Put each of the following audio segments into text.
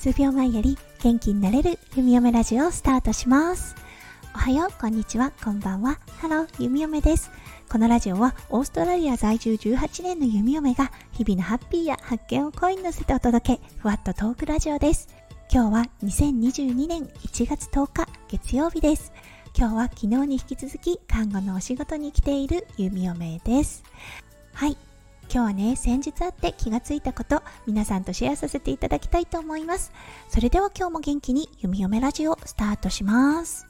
数秒前より元気になれる弓嫁ラジオをスタートします。おはようこんにちは。こんばんは。ハロー弓嫁です。このラジオはオーストラリア在住18年の弓嫁が日々のハッピーや発見を声に乗せてお届けふわっとトークラジオです。今日は2022年1月10日月曜日です。今日は昨日に引き続き看護のお仕事に来ている弓嫁です。はい。今日はね、先日あって気がついたこと、皆さんとシェアさせていただきたいと思います。それでは今日も元気に弓嫁ラジオスタートします。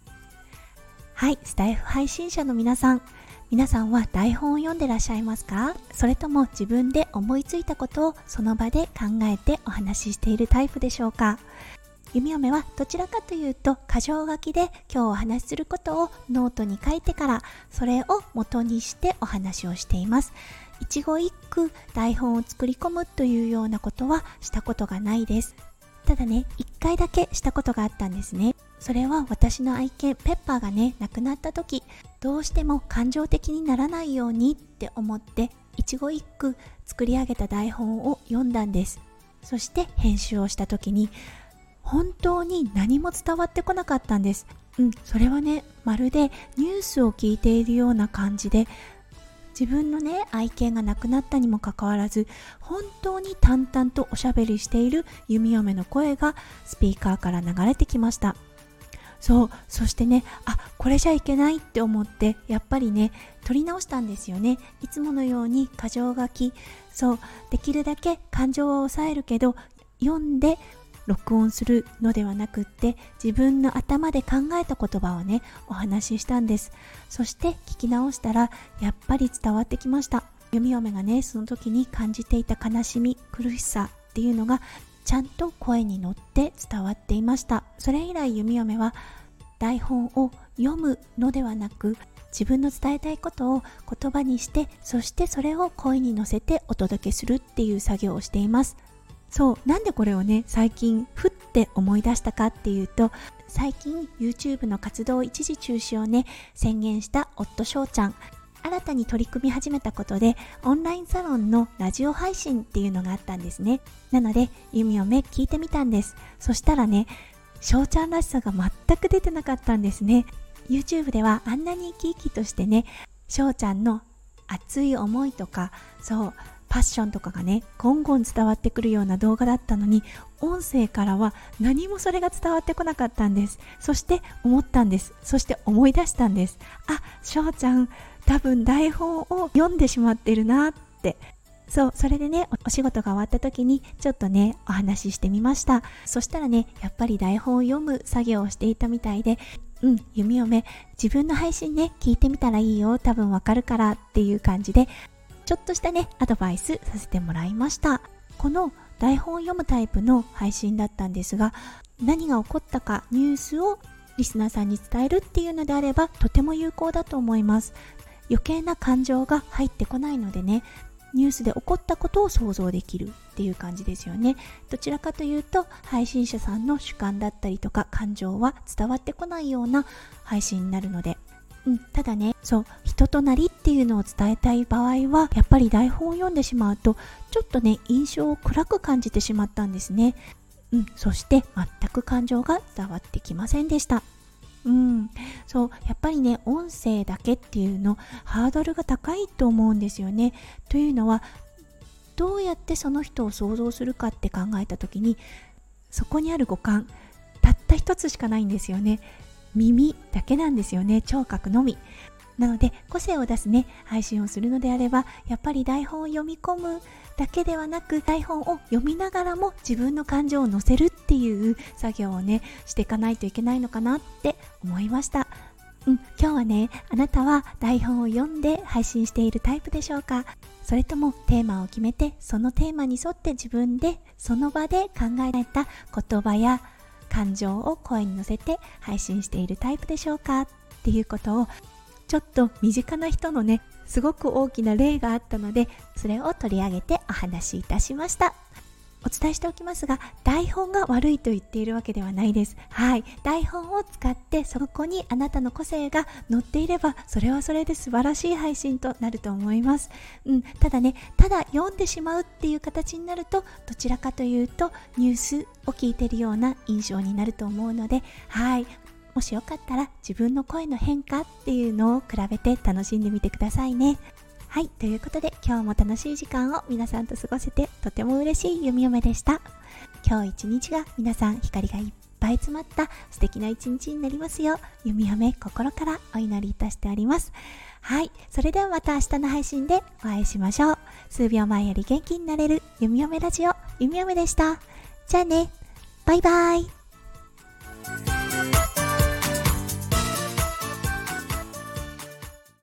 はい、スタイフ配信者の皆さん、皆さんは台本を読んでらっしゃいますか？それとも自分で思いついたことをその場で考えてお話ししているタイプでしょうか？弓嫁はどちらかというと箇条書きで今日お話しすることをノートに書いてからそれを元にしてお話をしています一語一句台本を作り込むというようなことはしたことがないです。ただね一回だけしたことがあったんですね。それは私の愛犬ペッパーがね亡くなった時どうしても感情的にならないようにって思って一語一句作り上げた台本を読んだんです。そして編集をした時に本当に何も伝わってこなかったんです。うんそれはねまるでニュースを聞いているような感じで自分のね愛犬が亡くなったにもかかわらず本当に淡々とおしゃべりしている弓嫁の声がスピーカーから流れてきました。そうそしてねあこれじゃいけないって思ってやっぱりね撮り直したんですよね。いつものように箇条書き。そうできるだけ感情は抑えるけど読んで録音するのではなくって自分の頭で考えた言葉をねお話ししたんです。そして聞き直したらやっぱり伝わってきました。弓嫁がねその時に感じていた悲しみ苦しさっていうのがちゃんと声に乗って伝わっていました。それ以来弓嫁は台本を読むのではなく自分の伝えたいことを言葉にしてそしてそれを声に乗せてお届けするっていう作業をしています。そうなんでこれをね最近ふって思い出したかっていうと最近 YouTube の活動一時中止をね宣言した夫翔ちゃん。新たに取り組み始めたことでオンラインサロンのラジオ配信っていうのがあったんですね。なので弓を目聞いてみたんです。そしたらね翔ちゃんらしさが全く出てなかったんですね。YouTube ではあんなに生き生きとしてね翔ちゃんの熱い思いとかそうパッションとかがねゴンゴン伝わってくるような動画だったのに音声からは何もそれが伝わってこなかったんです。そして思ったんです。そして思い出したんです。あ翔ちゃん多分台本を読んでしまってるなって。そうそれでねお仕事が終わった時にちょっとねお話ししてみました。そしたらねやっぱり台本を読む作業をしていたみたいでうん、弓嫁、自分の配信ね、聞いてみたらいいよ、多分わかるからっていう感じで、ちょっとしたね、アドバイスさせてもらいました。この台本を読むタイプの配信だったんですが、何が起こったかニュースをリスナーさんに伝えるっていうのであればとても有効だと思います。余計な感情が入ってこないのでね、ニュースで起こったことを想像できるっていう感じですよね。どちらかというと配信者さんの主観だったりとか感情は伝わってこないような配信になるのでうん、ただねそう人となりっていうのを伝えたい場合はやっぱり台本を読んでしまうとちょっとね印象を暗く感じてしまったんですね、うん、そして全く感情が伝わってきませんでした。うん、そうやっぱりね音声だけっていうのハードルが高いと思うんですよね。というのはどうやってその人を想像するかって考えた時にそこにある五感たった一つしかないんですよね。耳だけなんですよね。聴覚のみ。なので個性を出すね配信をするのであればやっぱり台本を読み込むだけではなく台本を読みながらも自分の感情を乗せるっていう作業をねしていかないといけないのかなって思いました。うん、今日はねあなたは台本を読んで配信しているタイプでしょうか？それともテーマを決めてそのテーマに沿って自分でその場で考えられた言葉や感情を声に乗せて配信しているタイプでしょうかっていうことをちょっと身近な人のねすごく大きな例があったのでそれを取り上げてお話しいたしました。お伝えしておきますが台本が悪いと言っているわけではないです。はい。台本を使ってそこにあなたの個性が載っていればそれはそれで素晴らしい配信となると思います、うん、ただねただ読んでしまうっていう形になるとどちらかというとニュースを聞いているような印象になると思うのではい。もしよかったら自分の声の変化っていうのを比べて楽しんでみてくださいね。はい、ということで今日も楽しい時間を皆さんと過ごせてとても嬉しい弓嫁でした。今日一日が皆さん光がいっぱい詰まった素敵な一日になりますよう弓嫁心からお祈りいたしております。はい、それではまた明日の配信でお会いしましょう。数秒前より元気になれる弓嫁ラジオ弓嫁でした。じゃあね、バイバイ。